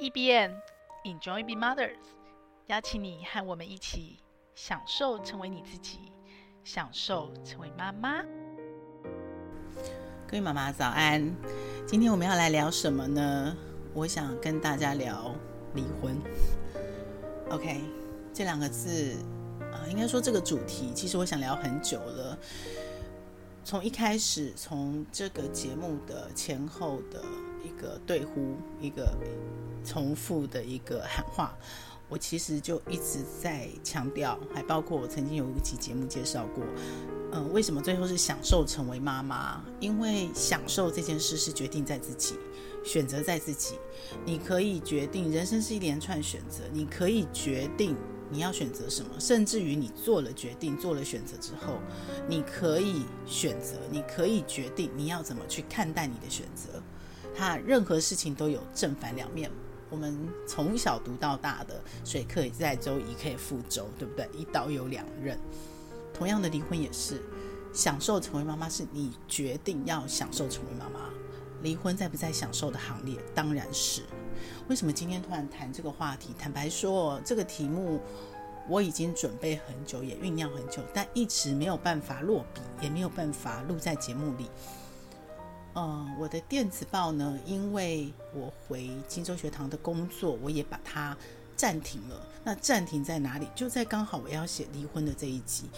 EBN Enjoy Be Mothers，邀请你和我们一起享受成为你自己，享受成为妈妈。各位妈妈早安，今天我们要来聊什么呢？我想跟大家聊离婚。OK，这两个字啊、应该说这个主题，其实我想聊很久了。从一开始，从这个节目的前后的个对呼，一个重复的一个喊话，我其实就一直在强调，还包括我曾经有一期节目介绍过，嗯、为什么最后是享受成为妈妈？因为享受这件事是决定在自己，选择在自己，你可以决定，人生是一连串选择，你可以决定。你要选择什么？甚至于你做了决定、做了选择之后，你可以选择，你可以决定你要怎么去看待你的选择。它任何事情都有正反两面。我们从小读到大的“水可以载舟，亦可以覆舟”，对不对？一刀有两刃。同样的，离婚也是，享受成为妈妈是你决定要享受成为妈妈。离婚在不在享受的行列？当然是。为什么今天突然谈这个话题？坦白说，这个题目我已经准备很久，也酝酿很久，但一直没有办法落笔，也没有办法录在节目里。嗯，我的电子报呢，因为我回金州学堂的工作，我也把它暂停了。那暂停在哪里？就在刚好我要写离婚的这一集。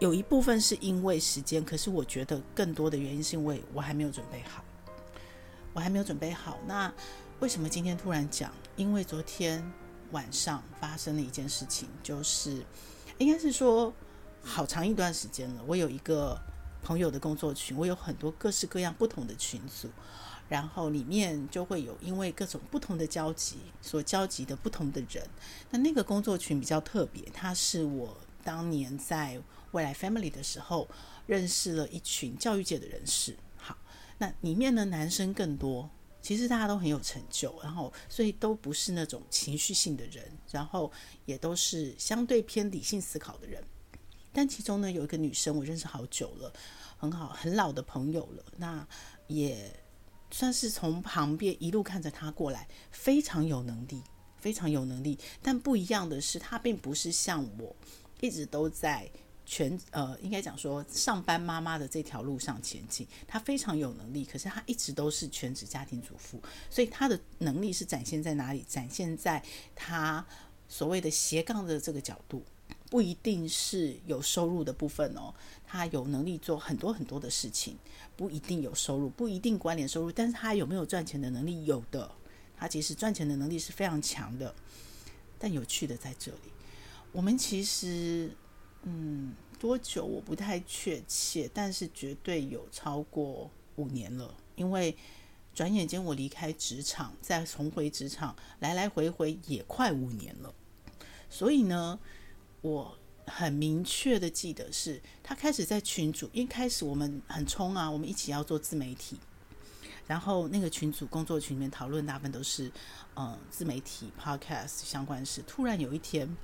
有一部分是因为时间，可是我觉得更多的原因是因为我还没有准备好。我还没有准备好。那为什么今天突然讲？因为昨天晚上发生了一件事情，就是应该是说好长一段时间了。我有一个朋友的工作群，我有很多各式各样不同的群组，然后里面就会有因为各种不同的交集所交集的不同的人。那那个工作群比较特别，他是我当年在未来 Family 的时候认识了一群教育界的人士。好那里面的男生更多，其实大家都很有成就，然后所以都不是那种情绪性的人，然后也都是相对偏理性思考的人。但其中呢，有一个女生，我认识好久了，很好很老的朋友了，那也算是从旁边一路看着他过来，非常有能力，非常有能力。但不一样的是，他并不是像我一直都在。全呃，应该讲说上班妈妈的这条路上前进，他非常有能力，可是他一直都是全职家庭主妇，所以他的能力是展现在哪里？展现在他所谓的斜杠的这个角度，不一定是有收入的部分哦。他有能力做很多很多的事情，不一定有收入，不一定关联收入，但是他有没有赚钱的能力？有的，他其实赚钱的能力是非常强的。但有趣的在这里，我们其实。嗯，多久我不太确切，但是绝对有超过五年了。因为转眼间我离开职场，再重回职场，来来回回也快五年了。所以呢，我很明确的记得是他开始在群组，一开始我们很冲啊，我们一起要做自媒体，然后那个群组工作群里面讨论大部分都是嗯自媒体 podcast 相关事。突然有一天。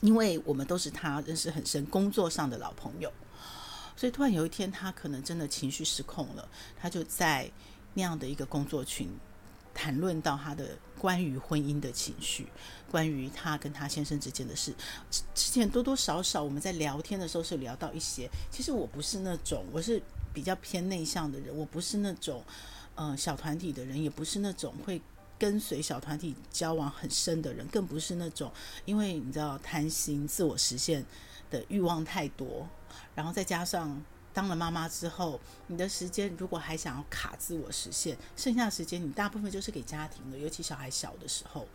因为我们都是他认识很深、工作上的老朋友，所以突然有一天，他可能真的情绪失控了。他就在那样的一个工作群谈论到他的关于婚姻的情绪，关于他跟他先生之间的事。之前多多少少我们在聊天的时候是聊到一些。其实我不是那种，我是比较偏内向的人，我不是那种嗯、呃、小团体的人，也不是那种会。跟随小团体交往很深的人，更不是那种，因为你知道贪心、自我实现的欲望太多，然后再加上当了妈妈之后，你的时间如果还想要卡自我实现，剩下的时间你大部分就是给家庭的，尤其小孩小的时候。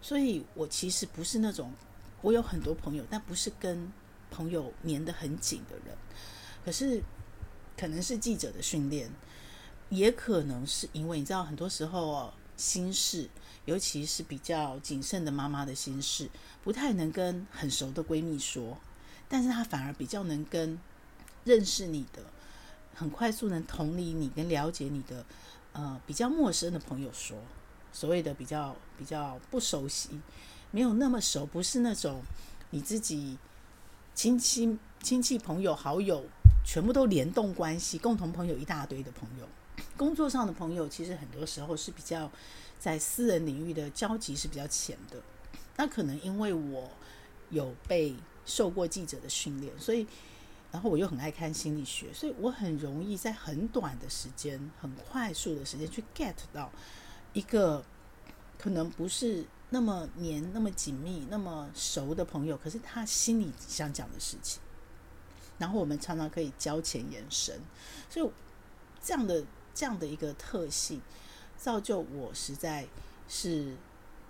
所以我其实不是那种，我有很多朋友，但不是跟朋友黏得很紧的人。可是可能是记者的训练，也可能是因为你知道，很多时候哦。心事，尤其是比较谨慎的妈妈的心事，不太能跟很熟的闺蜜说，但是她反而比较能跟认识你的、很快速能同理你跟了解你的，呃，比较陌生的朋友说。所谓的比较比较不熟悉，没有那么熟，不是那种你自己亲戚、亲戚、朋友、好友全部都联动关系，共同朋友一大堆的朋友。工作上的朋友，其实很多时候是比较在私人领域的交集是比较浅的。那可能因为我有被受过记者的训练，所以，然后我又很爱看心理学，所以我很容易在很短的时间、很快速的时间去 get 到一个可能不是那么黏、那么紧密、那么熟的朋友，可是他心里想讲的事情，然后我们常常可以交浅言深，所以这样的这样的一个特性，造就我实在是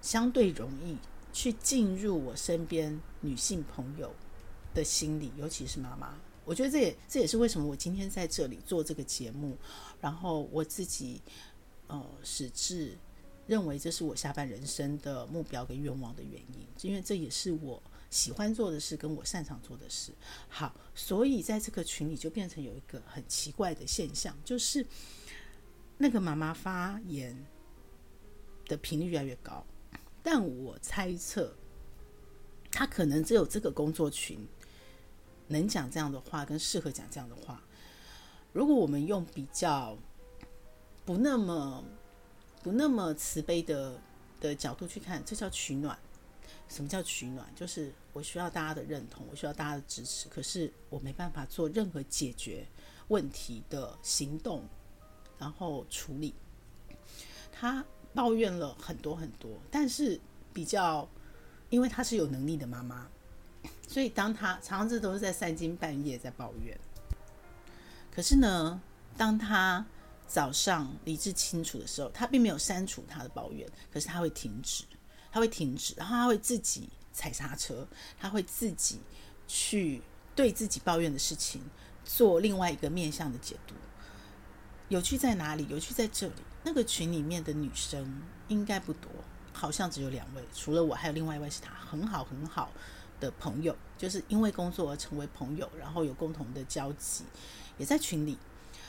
相对容易。去进入我身边女性朋友的心里，尤其是妈妈。我觉得这也这也是为什么我今天在这里做这个节目，然后我自己呃始至认为这是我下半人生的目标跟愿望的原因，因为这也是我喜欢做的事，跟我擅长做的事。好，所以在这个群里就变成有一个很奇怪的现象，就是那个妈妈发言的频率越来越高。但我猜测，他可能只有这个工作群能讲这样的话，跟适合讲这样的话。如果我们用比较不那么不那么慈悲的的角度去看，这叫取暖。什么叫取暖？就是我需要大家的认同，我需要大家的支持，可是我没办法做任何解决问题的行动，然后处理他。抱怨了很多很多，但是比较，因为他是有能力的妈妈，所以当他常常这都是在三更半夜在抱怨。可是呢，当他早上理智清楚的时候，他并没有删除他的抱怨，可是他会停止，他会停止，然后他会自己踩刹车，他会自己去对自己抱怨的事情做另外一个面向的解读。有趣在哪里？有趣在这里。那个群里面的女生应该不多，好像只有两位，除了我，还有另外一位是他很好很好的朋友，就是因为工作而成为朋友，然后有共同的交集，也在群里。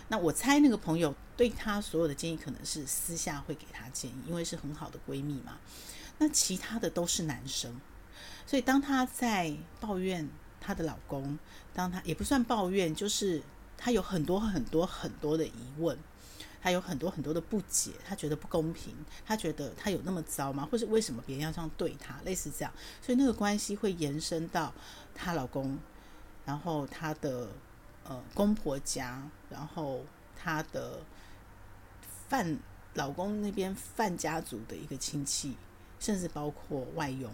那我猜那个朋友对她所有的建议，可能是私下会给她建议，因为是很好的闺蜜嘛。那其他的都是男生，所以当她在抱怨她的老公，当她也不算抱怨，就是她有很多很多很多的疑问。他有很多很多的不解，他觉得不公平，他觉得他有那么糟吗？或是为什么别人要这样对他？类似这样，所以那个关系会延伸到她老公，然后她的呃公婆家，然后她的范老公那边范家族的一个亲戚，甚至包括外佣，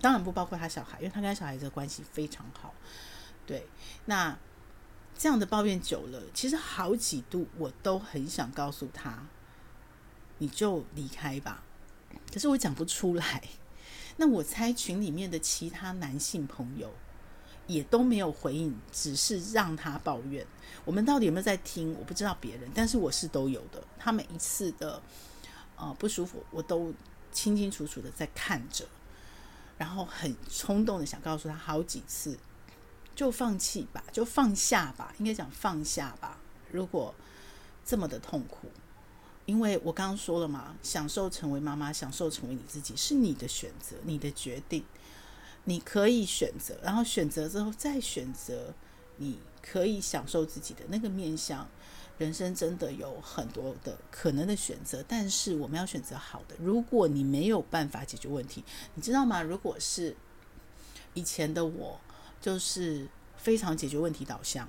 当然不包括她小孩，因为她跟小孩这个关系非常好。对，那。这样的抱怨久了，其实好几度我都很想告诉他，你就离开吧，可是我讲不出来。那我猜群里面的其他男性朋友也都没有回应，只是让他抱怨。我们到底有没有在听？我不知道别人，但是我是都有的。他每一次的呃不舒服，我都清清楚楚的在看着，然后很冲动的想告诉他好几次。就放弃吧，就放下吧，应该讲放下吧。如果这么的痛苦，因为我刚刚说了嘛，享受成为妈妈，享受成为你自己，是你的选择，你的决定，你可以选择，然后选择之后再选择，你可以享受自己的那个面向。人生真的有很多的可能的选择，但是我们要选择好的。如果你没有办法解决问题，你知道吗？如果是以前的我。就是非常解决问题导向，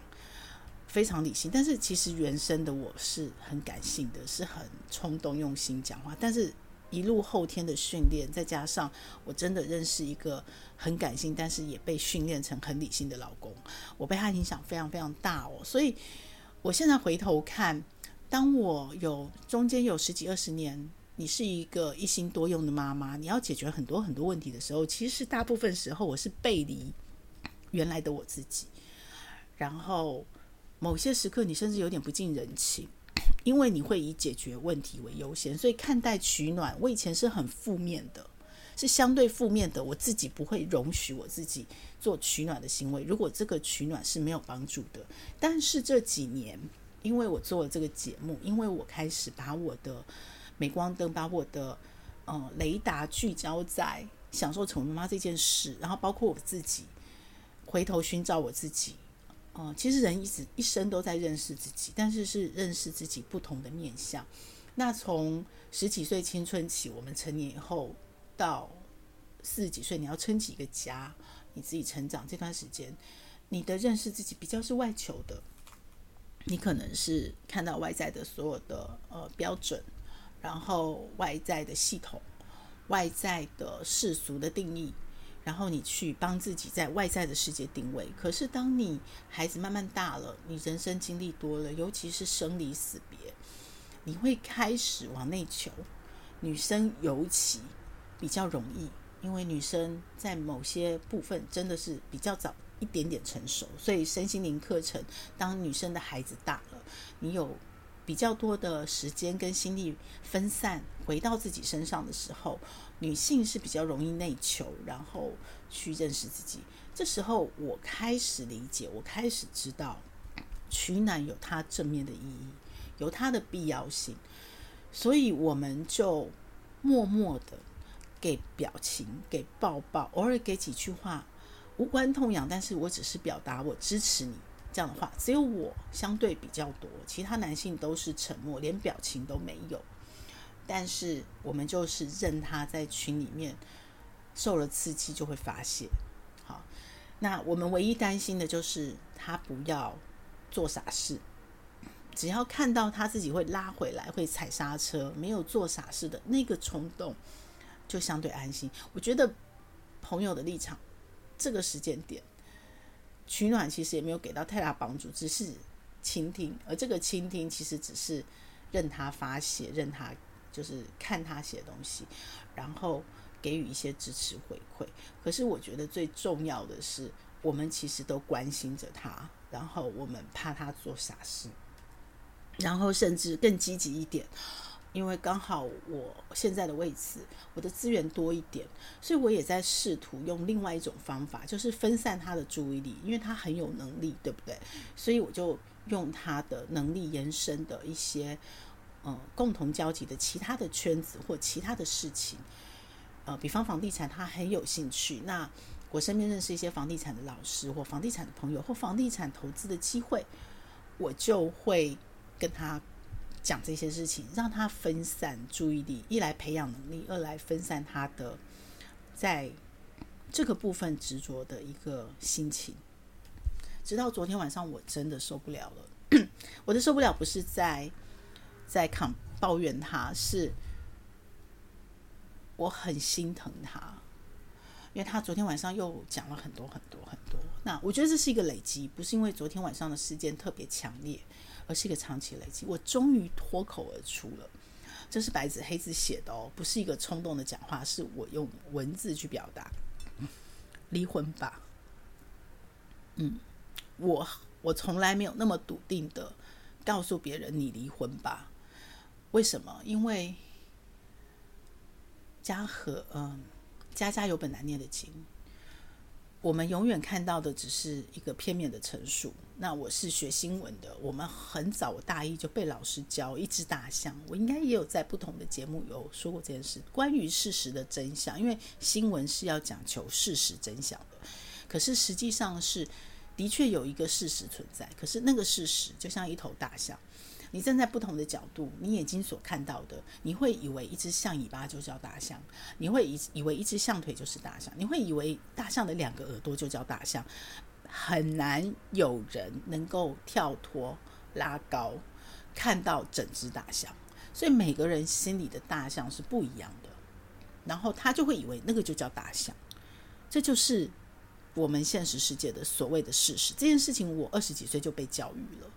非常理性。但是其实原生的我是很感性的，是很冲动、用心讲话。但是一路后天的训练，再加上我真的认识一个很感性，但是也被训练成很理性的老公，我被他影响非常非常大哦。所以我现在回头看，当我有中间有十几二十年，你是一个一心多用的妈妈，你要解决很多很多问题的时候，其实大部分时候我是背离。原来的我自己，然后某些时刻你甚至有点不近人情，因为你会以解决问题为优先，所以看待取暖，我以前是很负面的，是相对负面的。我自己不会容许我自己做取暖的行为，如果这个取暖是没有帮助的。但是这几年，因为我做了这个节目，因为我开始把我的镁光灯，把我的呃雷达聚焦在享受成为妈妈这件事，然后包括我自己。回头寻找我自己，哦，其实人一直一生都在认识自己，但是是认识自己不同的面向。那从十几岁青春期，我们成年以后到四十几岁，你要撑起一个家，你自己成长这段时间，你的认识自己比较是外求的，你可能是看到外在的所有的呃标准，然后外在的系统，外在的世俗的定义。然后你去帮自己在外在的世界定位，可是当你孩子慢慢大了，你人生经历多了，尤其是生离死别，你会开始往内求。女生尤其比较容易，因为女生在某些部分真的是比较早一点点成熟，所以身心灵课程，当女生的孩子大了，你有比较多的时间跟心力分散回到自己身上的时候。女性是比较容易内求，然后去认识自己。这时候，我开始理解，我开始知道，取暖有它正面的意义，有它的必要性。所以，我们就默默的给表情，给抱抱，偶尔给几句话，无关痛痒，但是我只是表达我支持你这样的话。只有我相对比较多，其他男性都是沉默，连表情都没有。但是我们就是任他在群里面受了刺激就会发泄，好，那我们唯一担心的就是他不要做傻事，只要看到他自己会拉回来，会踩刹车，没有做傻事的那个冲动，就相对安心。我觉得朋友的立场，这个时间点取暖其实也没有给到太大帮助，只是倾听，而这个倾听其实只是任他发泄，任他。就是看他写东西，然后给予一些支持回馈。可是我觉得最重要的是，我们其实都关心着他，然后我们怕他做傻事，然后甚至更积极一点，因为刚好我现在的位置，我的资源多一点，所以我也在试图用另外一种方法，就是分散他的注意力，因为他很有能力，对不对？所以我就用他的能力延伸的一些。呃，共同交集的其他的圈子或其他的事情，呃，比方房地产，他很有兴趣。那我身边认识一些房地产的老师或房地产的朋友或房地产投资的机会，我就会跟他讲这些事情，让他分散注意力，一来培养能力，二来分散他的在这个部分执着的一个心情。直到昨天晚上，我真的受不了了。我的受不了不是在。在抗抱怨他，是我很心疼他，因为他昨天晚上又讲了很多很多很多。那我觉得这是一个累积，不是因为昨天晚上的事件特别强烈，而是一个长期累积。我终于脱口而出了，这是白纸黑字写的哦，不是一个冲动的讲话，是我用文字去表达。离婚吧，嗯，我我从来没有那么笃定的告诉别人你离婚吧。为什么？因为家和嗯，家家有本难念的经。我们永远看到的只是一个片面的陈述。那我是学新闻的，我们很早，我大一就被老师教一只大象。我应该也有在不同的节目有说过这件事，关于事实的真相。因为新闻是要讲求事实真相的，可是实际上是的确有一个事实存在。可是那个事实就像一头大象。你站在不同的角度，你眼睛所看到的，你会以为一只象尾巴就叫大象，你会以以为一只象腿就是大象，你会以为大象的两个耳朵就叫大象，很难有人能够跳脱拉高，看到整只大象。所以每个人心里的大象是不一样的，然后他就会以为那个就叫大象，这就是我们现实世界的所谓的事实。这件事情我二十几岁就被教育了，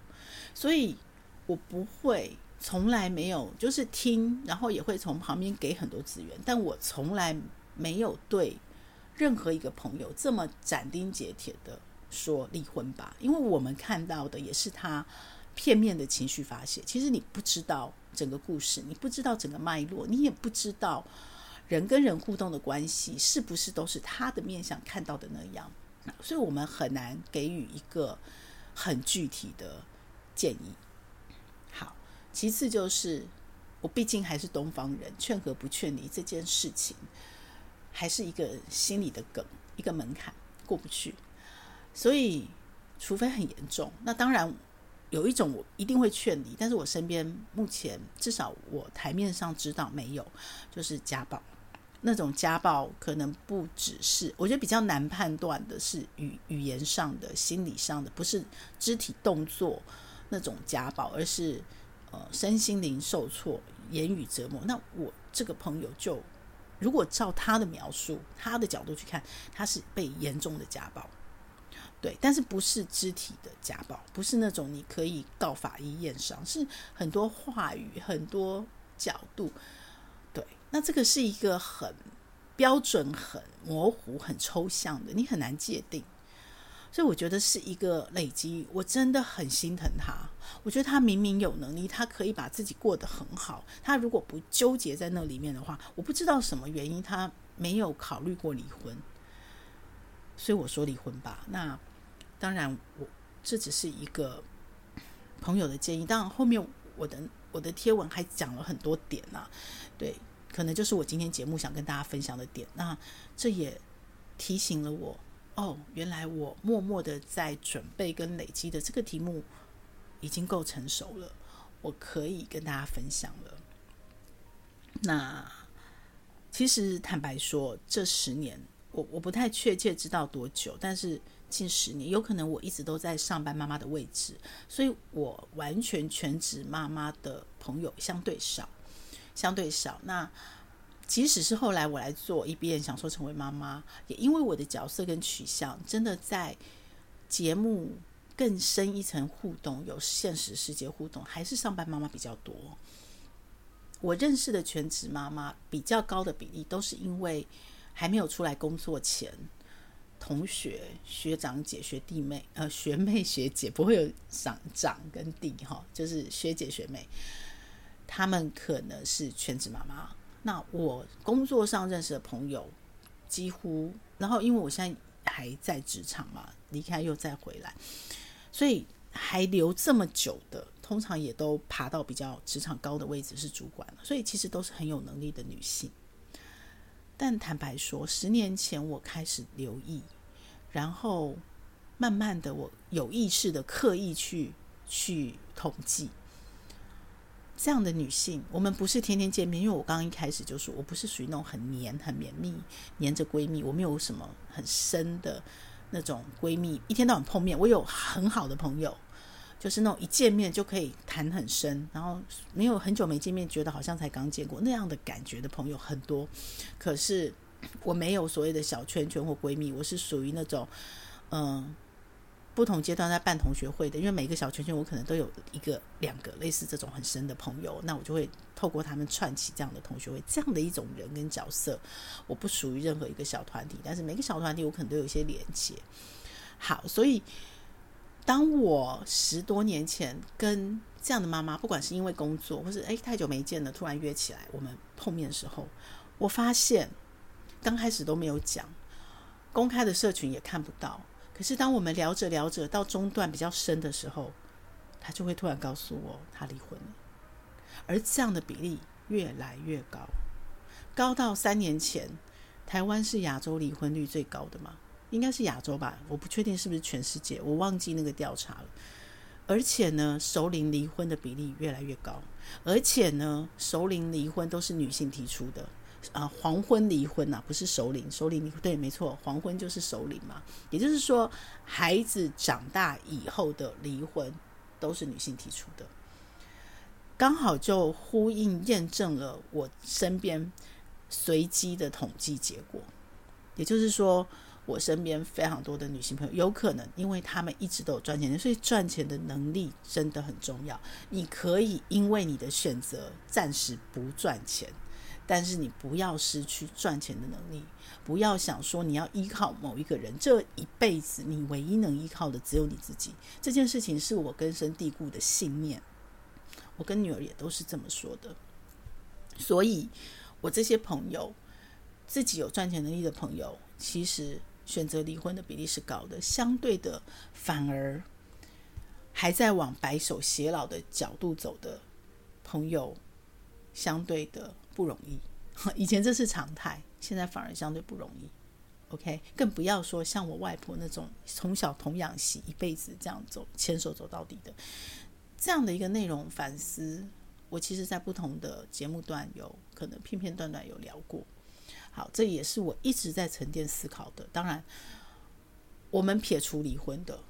所以。我不会，从来没有，就是听，然后也会从旁边给很多资源，但我从来没有对任何一个朋友这么斩钉截铁的说离婚吧，因为我们看到的也是他片面的情绪发泄。其实你不知道整个故事，你不知道整个脉络，你也不知道人跟人互动的关系是不是都是他的面向看到的那样，所以我们很难给予一个很具体的建议。其次就是，我毕竟还是东方人，劝和不劝离这件事情，还是一个心里的梗，一个门槛过不去。所以，除非很严重，那当然有一种我一定会劝离，但是我身边目前至少我台面上知道没有，就是家暴。那种家暴可能不只是，我觉得比较难判断的是语语言上的、心理上的，不是肢体动作那种家暴，而是呃身心灵受挫、言语折磨。那我这个朋友就，如果照他的描述、他的角度去看，他是被严重的家暴，对，但是不是肢体的家暴，不是那种你可以告法医验伤，是很多话语、很多角度。对那这个是一个很标准、很模糊、很抽象的，你很难界定。所以我觉得是一个累积。我真的很心疼他。我觉得他明明有能力，他可以把自己过得很好。他如果不纠结在那里面的话，我不知道什么原因他没有考虑过离婚。所以我说离婚吧。那当然我，这只是一个朋友的建议。当然后面我的我的贴文还讲了很多点呢、对。可能就是我今天节目想跟大家分享的点，那这也提醒了我哦，原来我默默的在准备跟累积的这个题目已经够成熟了，我可以跟大家分享了。那其实坦白说，这十年我我不太确切知道多久，但是近十年有可能我一直都在上班妈妈的位置，所以我完全全职妈妈的朋友相对少。相对少。那即使是后来我来做一遍，想说成为妈妈，也因为我的角色跟取向，真的在节目更深一层互动，有现实世界互动，还是上班妈妈比较多。我认识的全职妈妈比较高的比例，都是因为还没有出来工作前，同学、学长姐、学弟妹，呃，学妹、学姐，不会有长长跟弟哈，就是学姐、学妹。他们可能是全职妈妈，那我工作上认识的朋友几乎，然后因为我现在还在职场嘛，离开又再回来，所以还留这么久的，通常也都爬到比较职场高的位置，是主管了，所以其实都是很有能力的女性。但坦白说，十年前我开始留意，然后慢慢的我有意识的刻意去去统计。这样的女性，我们不是天天见面，因为我刚刚一开始就说，我不是属于那种很黏、很绵密、黏着闺蜜，我没有什么很深的那种闺蜜，一天到晚碰面。我有很好的朋友，就是那种一见面就可以谈很深，然后没有很久没见面，觉得好像才刚见过那样的感觉的朋友很多。可是我没有所谓的小圈圈或闺蜜，我是属于那种，嗯、不同阶段在办同学会的，因为每个小圈圈我可能都有一个、两个类似这种很深的朋友，那我就会透过他们串起这样的同学会，这样的一种人跟角色，我不属于任何一个小团体，但是每个小团体我可能都有一些连接。好，所以当我十多年前跟这样的妈妈，不管是因为工作，或是诶太久没见了，突然约起来我们碰面的时候，我发现刚开始都没有讲，公开的社群也看不到。可是当我们聊着聊着到中段比较深的时候，他就会突然告诉我他离婚了，而这样的比例越来越高，高到三年前台湾是亚洲离婚率最高的吗？应该是亚洲吧，我不确定是不是全世界，我忘记那个调查了。而且呢，熟龄离婚的比例越来越高，而且呢，熟龄离婚都是女性提出的。啊，黄昏离婚呐、啊，不是首领，首领离婚对，没错，黄昏就是首领嘛。也就是说，孩子长大以后的离婚都是女性提出的，刚好就呼应验证了我身边随机的统计结果。也就是说，我身边非常多的女性朋友，有可能因为她们一直都有赚钱，所以赚钱的能力真的很重要。你可以因为你的选择暂时不赚钱。但是你不要失去赚钱的能力，不要想说你要依靠某一个人，这一辈子你唯一能依靠的只有你自己。这件事情是我根深蒂固的信念，我跟女儿也都是这么说的。所以，我这些朋友，自己有赚钱能力的朋友，其实选择离婚的比例是高的，相对的，反而还在往白首偕老的角度走的朋友，相对的。不容易，以前这是常态，现在反而相对不容易。OK，更不要说像我外婆那种从小童养媳，一辈子这样走，牵手走到底的，这样的一个内容反思，我其实在不同的节目段有可能片片段段有聊过。好，这也是我一直在沉淀思考的。当然，我们撇除离婚的，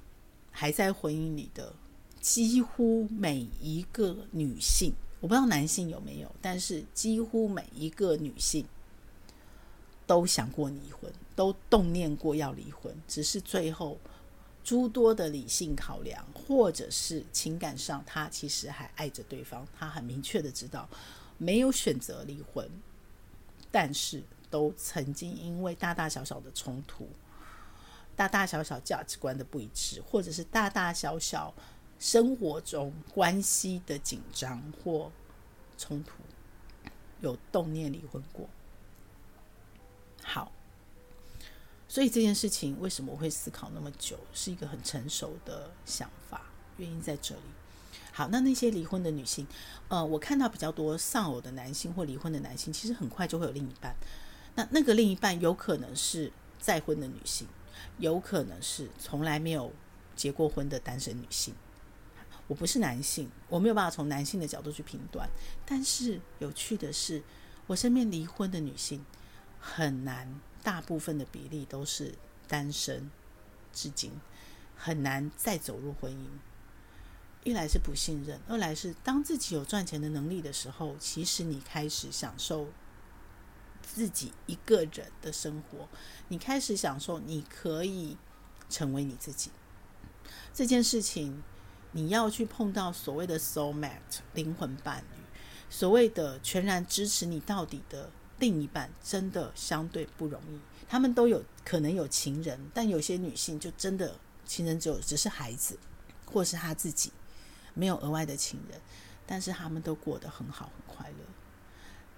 还在婚姻里的，几乎每一个女性，我不知道男性有没有，但是几乎每一个女性都想过离婚，都动念过要离婚，只是最后诸多的理性考量，或者是情感上，他其实还爱着对方，他很明确的知道没有选择离婚，但是。都曾经因为大大小小的冲突、大大小小价值观的不一致，或者是大大小小生活中关系的紧张或冲突，有动念离婚过。好，所以这件事情为什么我会思考那么久，是一个很成熟的想法，原因在这里。好，那那些离婚的女性，呃，我看到比较多丧偶的男性或离婚的男性，其实很快就会有另一半。那那个另一半有可能是再婚的女性，有可能是从来没有结过婚的单身女性。我不是男性，我没有办法从男性的角度去评断。但是有趣的是，我身边离婚的女性很难，大部分的比例都是单身，至今很难再走入婚姻。一来是不信任，二来是当自己有赚钱的能力的时候，其实你开始享受。自己一个人的生活，你开始享受，你可以成为你自己。这件事情，你要去碰到所谓的 soul mate 灵魂伴侣，所谓的全然支持你到底的另一半，真的相对不容易。他们都有可能有情人，但有些女性就真的情人只有只是孩子，或是她自己，没有额外的情人，但是他们都过得很好，很快乐。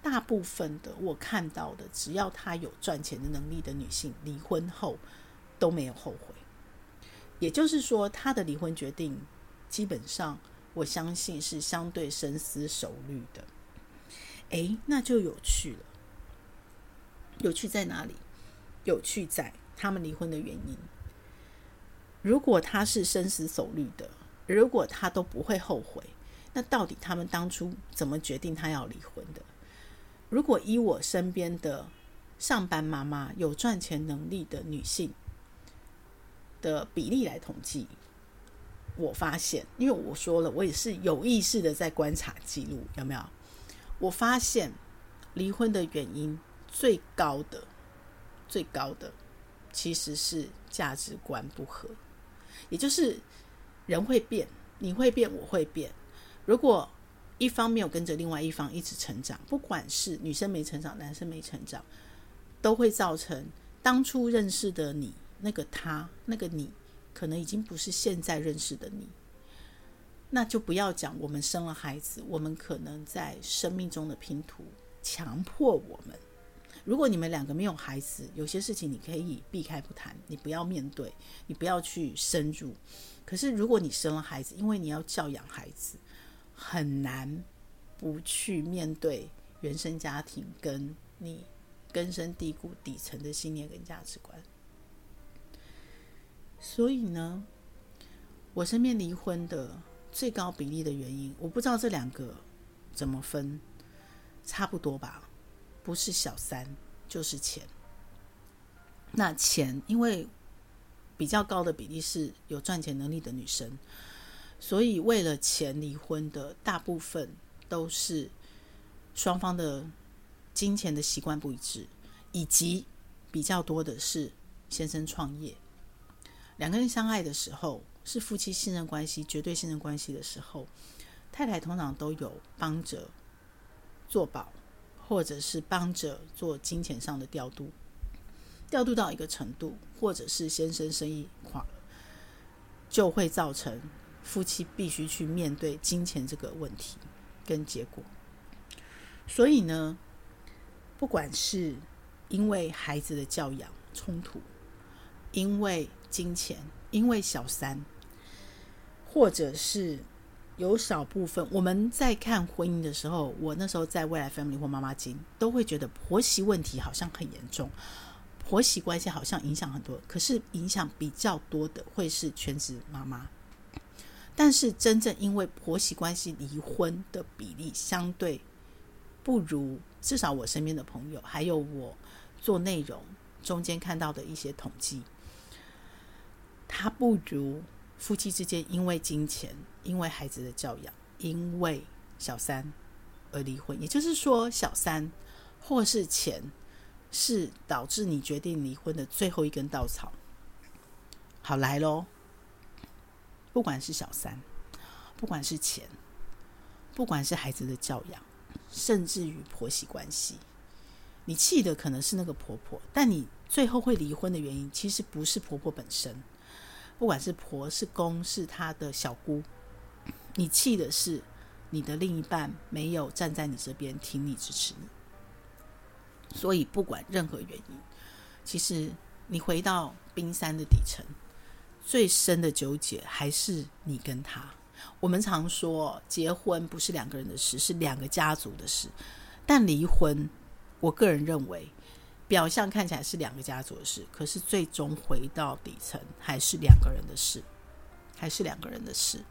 大部分的我看到的，只要她有赚钱的能力的女性，离婚后都没有后悔。也就是说，她的离婚决定基本上，我相信是相对深思熟虑的。诶，那就有趣了。有趣在哪里？有趣在他们离婚的原因。如果他是深思熟虑的，如果他都不会后悔，那到底他们当初怎么决定他要离婚的？如果依我身边的上班妈妈有赚钱能力的女性的比例来统计，我发现，因为我说了，我也是有意识的在观察记录，有没有？我发现离婚的原因最高的、最高的其实是价值观不合，也就是人会变，你会变，我会变。如果一方没有跟着另外一方一直成长，不管是女生没成长，男生没成长，都会造成当初认识的你，那个他，那个你，可能已经不是现在认识的你。那就不要讲我们生了孩子，我们可能在生命中的拼图强迫我们。如果你们两个没有孩子，有些事情你可以避开不谈，你不要面对，你不要去深入。可是如果你生了孩子，因为你要教养孩子。很难不去面对原生家庭跟你根深蒂固底层的信念跟价值观。所以呢，我身边离婚的最高比例的原因，我不知道这两个怎么分，差不多吧，不是小三就是钱。那钱，因为比较高的比例是有赚钱能力的女生。所以，为了钱离婚的大部分都是双方的金钱的习惯不一致，以及比较多的是先生创业。两个人相爱的时候是夫妻信任关系、绝对信任关系的时候，太太通常都有帮着做保，或者是帮着做金钱上的调度，调度到一个程度，或者是先生生意垮了，就会造成。夫妻必须去面对金钱这个问题跟结果，所以呢，不管是因为孩子的教养冲突，因为金钱，因为小三，或者是有少部分我们在看婚姻的时候，我那时候在未来 Family 或妈妈经都会觉得婆媳问题好像很严重，婆媳关系好像影响很多，可是影响比较多的会是全职妈妈。但是真正因为婆媳关系离婚的比例相对不如，至少我身边的朋友，还有我做内容中间看到的一些统计，他不如夫妻之间因为金钱、因为孩子的教养、因为小三而离婚。也就是说，小三或是钱是导致你决定离婚的最后一根稻草。好，来喽。不管是小三，不管是钱，不管是孩子的教养，甚至于婆媳关系，你气的可能是那个婆婆，但你最后会离婚的原因，其实不是婆婆本身。不管是婆是公是他的小姑，你气的是你的另一半没有站在你这边挺你支持你。所以不管任何原因，其实你回到冰山的底层。最深的纠结还是你跟他。我们常说，结婚不是两个人的事，是两个家族的事。但离婚，我个人认为，表象看起来是两个家族的事，可是最终回到底层，还是两个人的事，还是两个人的事。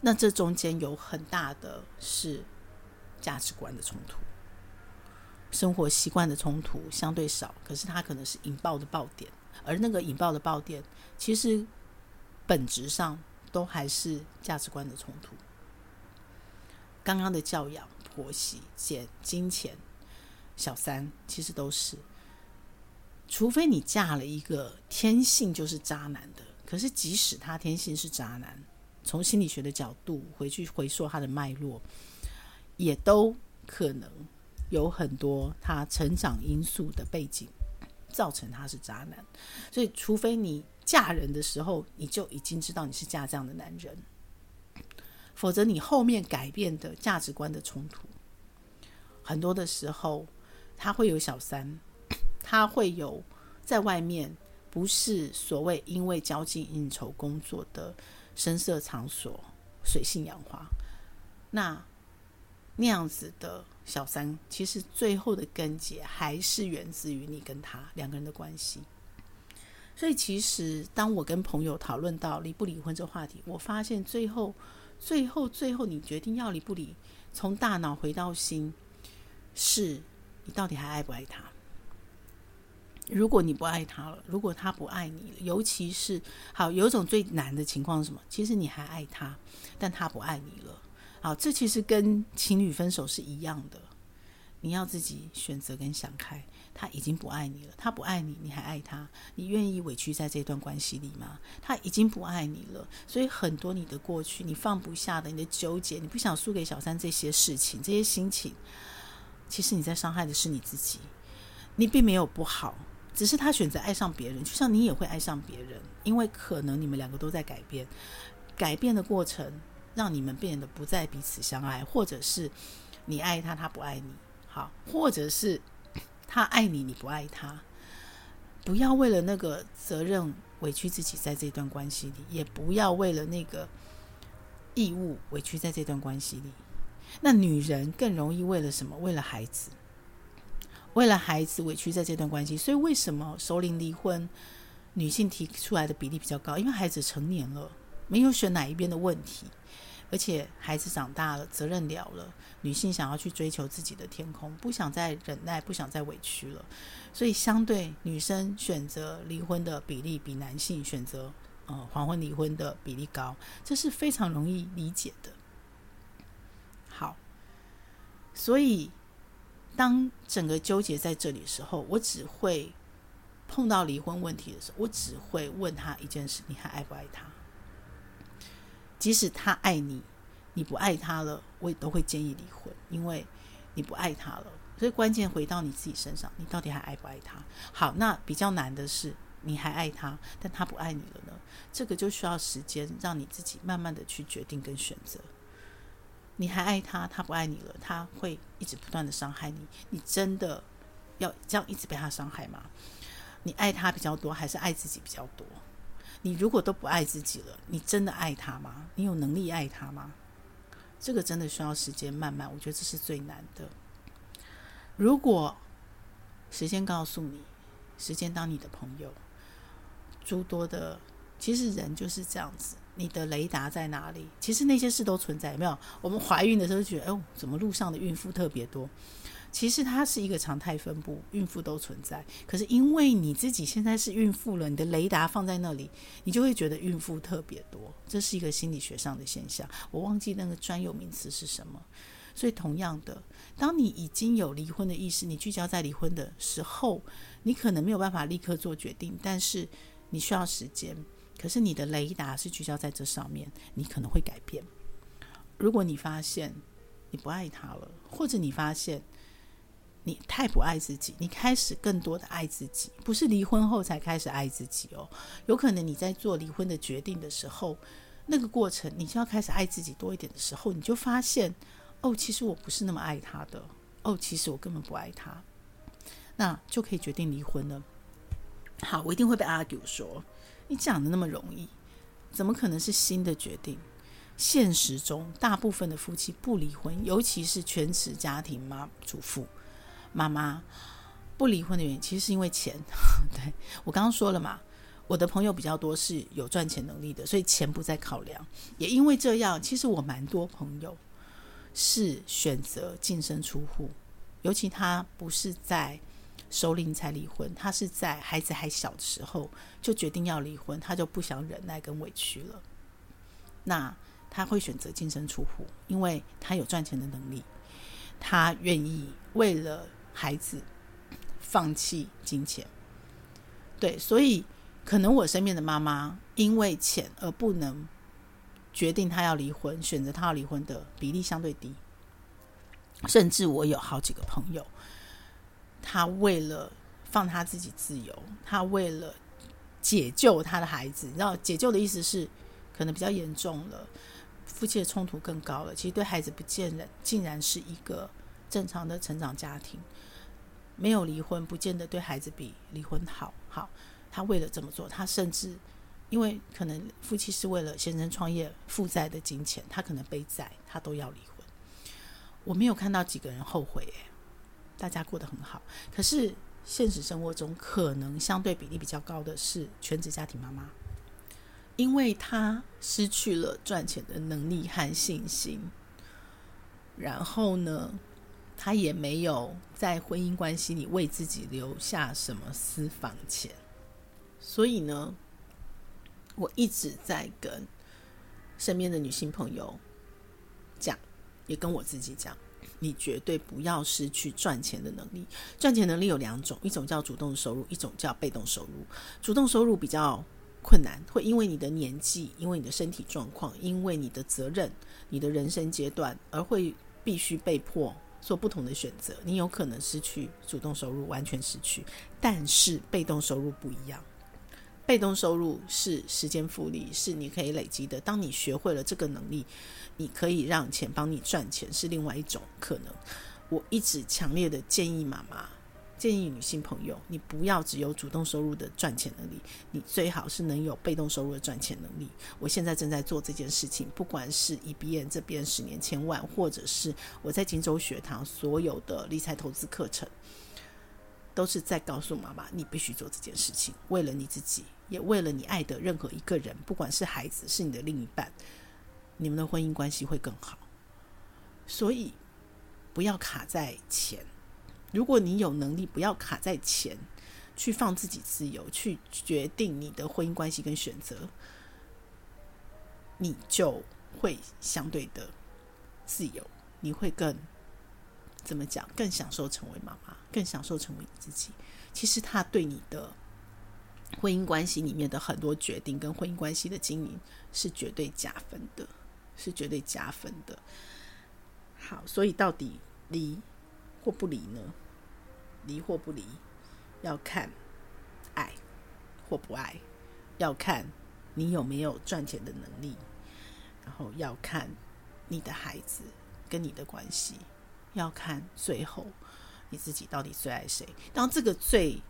那这中间有很大的是价值观的冲突，生活习惯的冲突相对少，可是它可能是引爆的爆点，而那个引爆的爆点，其实。本质上都还是价值观的冲突。刚刚的教养、婆媳、捡金钱、小三，其实都是。除非你嫁了一个天性就是渣男的，可是即使他天性是渣男，从心理学的角度回去回溯他的脉络，也都可能有很多他成长因素的背景造成他是渣男。所以，除非你。嫁人的时候，你就已经知道你是嫁这样的男人，否则你后面改变的价值观的冲突，很多的时候他会有小三，他会有在外面不是所谓因为交际应酬工作的声色场所水性杨花，那那样子的小三，其实最后的根结还是源自于你跟他两个人的关系。所以，其实当我跟朋友讨论到离不离婚这话题，我发现最后、最后、最后，你决定要离不离，从大脑回到心，是你到底还爱不爱他？如果你不爱他了，如果他不爱你了，尤其是好，有一种最难的情况是什么？其实你还爱他，但他不爱你了。好，这其实跟情侣分手是一样的，你要自己选择跟想开。他已经不爱你了，他不爱你，你还爱他？你愿意委屈在这段关系里吗？他已经不爱你了，所以很多你的过去，你放不下的，你的纠结，你不想输给小三这些事情，这些心情，其实你在伤害的是你自己。你并没有不好，只是他选择爱上别人，就像你也会爱上别人，因为可能你们两个都在改变，改变的过程让你们变得不再彼此相爱，或者是你爱他，他不爱你，好，或者是。他爱你，你不爱他，不要为了那个责任委屈自己在这段关系里，也不要为了那个义务委屈在这段关系里。那女人更容易为了什么？为了孩子，为了孩子委屈在这段关系。所以为什么首领离婚女性提出来的比例比较高？因为孩子成年了，没有选哪一边的问题。而且孩子长大了，责任了了，女性想要去追求自己的天空，不想再忍耐，不想再委屈了，所以相对女生选择离婚的比例比男性选择呃黄昏离婚的比例高，这是非常容易理解的。好，所以当整个纠结在这里的时候，我只会碰到离婚问题的时候，我只会问他一件事：你还爱不爱他？即使他爱你，你不爱他了，我也都会建议离婚，因为你不爱他了。所以关键回到你自己身上，你到底还爱不爱他？好，那比较难的是，你还爱他，但他不爱你了呢？这个就需要时间，让你自己慢慢的去决定跟选择。你还爱他，他不爱你了，他会一直不断的伤害你。你真的要这样一直被他伤害吗？你爱他比较多，还是爱自己比较多？你如果都不爱自己了，你真的爱他吗？你有能力爱他吗？这个真的需要时间慢慢，我觉得这是最难的。如果时间告诉你，时间当你的朋友，诸多的，其实人就是这样子，你的雷达在哪里？其实那些事都存在，有没有？我们怀孕的时候觉得，哦，怎么路上的孕妇特别多？其实它是一个常态分布，孕妇都存在。可是因为你自己现在是孕妇了，你的雷达放在那里，你就会觉得孕妇特别多。这是一个心理学上的现象，我忘记那个专有名词是什么。所以同样的，当你已经有离婚的意识，你聚焦在离婚的时候，你可能没有办法立刻做决定，但是你需要时间。可是你的雷达是聚焦在这上面，你可能会改变。如果你发现你不爱他了，或者你发现，你太不爱自己，你开始更多的爱自己，不是离婚后才开始爱自己哦。有可能你在做离婚的决定的时候，那个过程你就要开始爱自己多一点的时候，你就发现，哦，其实我不是那么爱他的，哦，其实我根本不爱他，那就可以决定离婚了。好，我一定会被 argue 说，你讲的那么容易，怎么可能是新的决定？现实中，大部分的夫妻不离婚，尤其是全职家庭妈主妇。妈妈不离婚的原因，其实是因为钱。对，我刚刚说了嘛，我的朋友比较多是有赚钱能力的，所以钱不在考量。也因为这样，其实我蛮多朋友是选择净身出户，尤其他不是在首领才离婚，他是在孩子还小的时候就决定要离婚，他就不想忍耐跟委屈了。那他会选择净身出户，因为他有赚钱的能力，他愿意为了。孩子放弃金钱，对，所以可能我身边的妈妈因为钱而不能决定她要离婚，选择她要离婚的比例相对低。甚至我有好几个朋友，他为了放他自己自由，他为了解救他的孩子，你知道解救的意思是可能比较严重了，夫妻的冲突更高了。其实对孩子不见人，竟然是一个正常的成长家庭。没有离婚，不见得对孩子比离婚好。好，他为了这么做，他甚至因为可能夫妻是为了先生创业负债的金钱，他可能背债，他都要离婚。我没有看到几个人后悔，哎，大家过得很好。可是现实生活中，可能相对比例比较高的是全职家庭妈妈，因为她失去了赚钱的能力和信心。然后呢，她也没有在婚姻关系里为自己留下什么私房钱，所以呢，我一直在跟身边的女性朋友讲，也跟我自己讲，你绝对不要失去赚钱的能力。赚钱能力有两种，一种叫主动收入，一种叫被动收入。主动收入比较困难，会因为你的年纪，因为你的身体状况，因为你的责任，你的人生阶段，而会必须被迫。做不同的选择，你有可能失去主动收入，完全失去。但是被动收入不一样，被动收入是时间复利，是你可以累积的。当你学会了这个能力，你可以让钱帮你赚钱，是另外一种可能。我一直强烈的建议妈妈。建议女性朋友，你不要只有主动收入的赚钱能力，你最好是能有被动收入的赚钱能力。我现在正在做这件事情，不管是 EBN 这边十年千万，或者是我在荆州学堂所有的理财投资课程，都是在告诉妈妈，你必须做这件事情，为了你自己，也为了你爱的任何一个人，不管是孩子，是你的另一半，你们的婚姻关系会更好。所以，不要卡在钱。如果你有能力，不要卡在钱，去放自己自由，去决定你的婚姻关系跟选择，你就会相对的自由，你会更怎么讲？更享受成为妈妈，更享受成为你自己。其实他对你的婚姻关系里面的很多决定跟婚姻关系的经营是绝对加分的，是绝对加分的。好，所以到底离或不离呢？离或不离，要看爱或不爱，要看你有没有赚钱的能力，然后要看你的孩子跟你的关系，要看最后你自己到底最爱谁。当这个最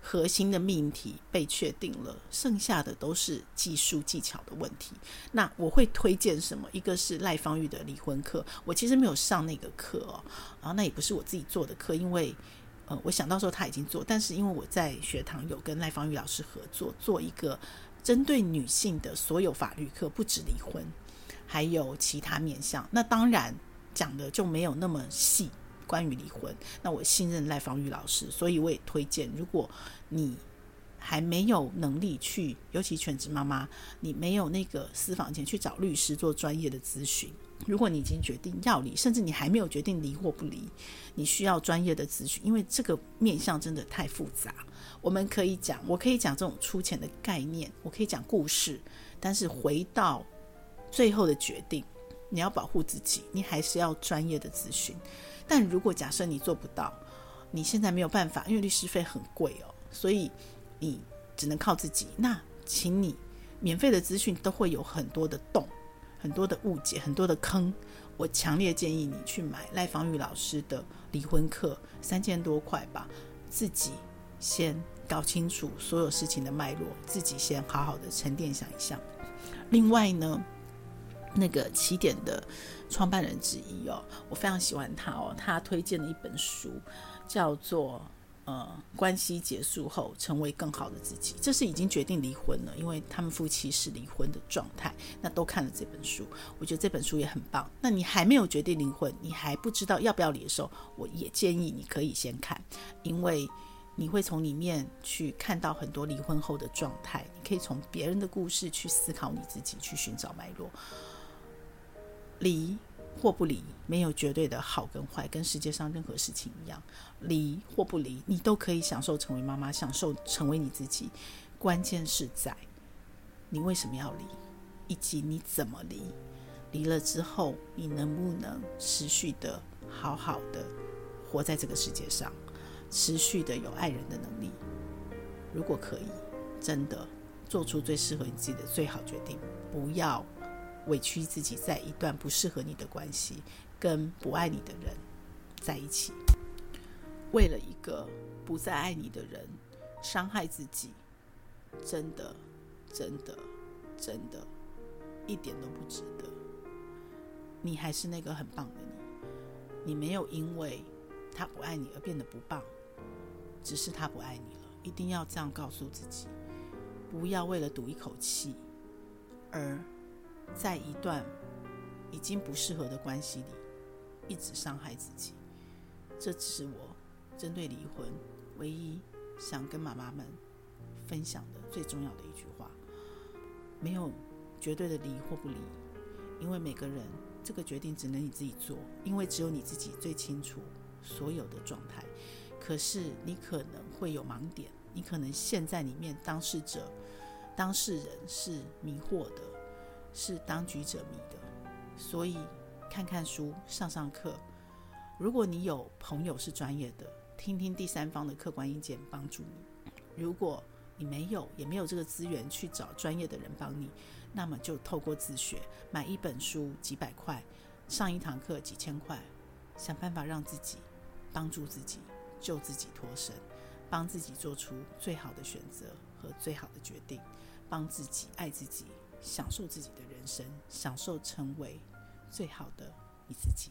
核心的命题被确定了，剩下的都是技术技巧的问题。那我会推荐什么？一个是赖芳玉的离婚课，我其实没有上那个课哦，然后那也不是我自己做的课，因为。呃，我想到时候他已经做，但是因为我在学堂有跟赖芳玉老师合作，做一个针对女性的所有法律课，不止离婚，还有其他面向。那当然讲的就没有那么细，关于离婚。那我信任赖芳玉老师，所以我也推荐，如果你还没有能力去，尤其全职妈妈，你没有那个私房钱去找律师做专业的咨询。如果你已经决定要离，甚至你还没有决定离或不离，你需要专业的咨询，因为这个面向真的太复杂。我们可以讲，我可以讲这种粗浅的概念，我可以讲故事，但是回到最后的决定，你要保护自己，你还是要专业的咨询。但如果假设你做不到，你现在没有办法，因为律师费很贵哦，所以你只能靠自己。那请你免费的资讯都会有很多的洞。很多的误解，很多的坑，我强烈建议你去买赖芳玉老师的离婚课，三千多块吧，自己先搞清楚所有事情的脉络，自己先好好的沉淀想一想。另外呢，那个起点的创办人之一哦，我非常喜欢他哦，他推荐的一本书叫做。呃，关系结束后成为更好的自己，这是已经决定离婚了，因为他们夫妻是离婚的状态。那都看了这本书，我觉得这本书也很棒。那你还没有决定离婚，你还不知道要不要离的时候，我也建议你可以先看，因为你会从里面去看到很多离婚后的状态，你可以从别人的故事去思考你自己，去寻找脉络。离。或不离，没有绝对的好跟坏，跟世界上任何事情一样，离或不离，你都可以享受成为妈妈，享受成为你自己。关键是在你为什么要离，以及你怎么离。离了之后，你能不能持续的好好的活在这个世界上，持续的有爱人的能力？如果可以，真的做出最适合你自己的最好决定，不要。委屈自己，在一段不适合你的关系，跟不爱你的人在一起，为了一个不再爱你的人，伤害自己，真的，真的，真的，一点都不值得。你还是那个很棒的你，你没有因为他不爱你而变得不棒，只是他不爱你了。一定要这样告诉自己，不要为了赌一口气而。在一段已经不适合的关系里，一直伤害自己，这只是我针对离婚唯一想跟妈妈们分享的最重要的一句话。没有绝对的离或不离，因为每个人这个决定只能你自己做，因为只有你自己最清楚所有的状态。可是你可能会有盲点，你可能陷在里面，当事者、当事人是迷惑的。是当局者迷的，所以看看书，上上课。如果你有朋友是专业的，听听第三方的客观意见，帮助你。如果你没有，也没有这个资源去找专业的人帮你，那么就透过自学，买一本书几百块，上一堂课几千块，想办法让自己帮助自己，救自己脱身，帮自己做出最好的选择和最好的决定，帮自己爱自己。享受自己的人生，享受成为最好的你自己。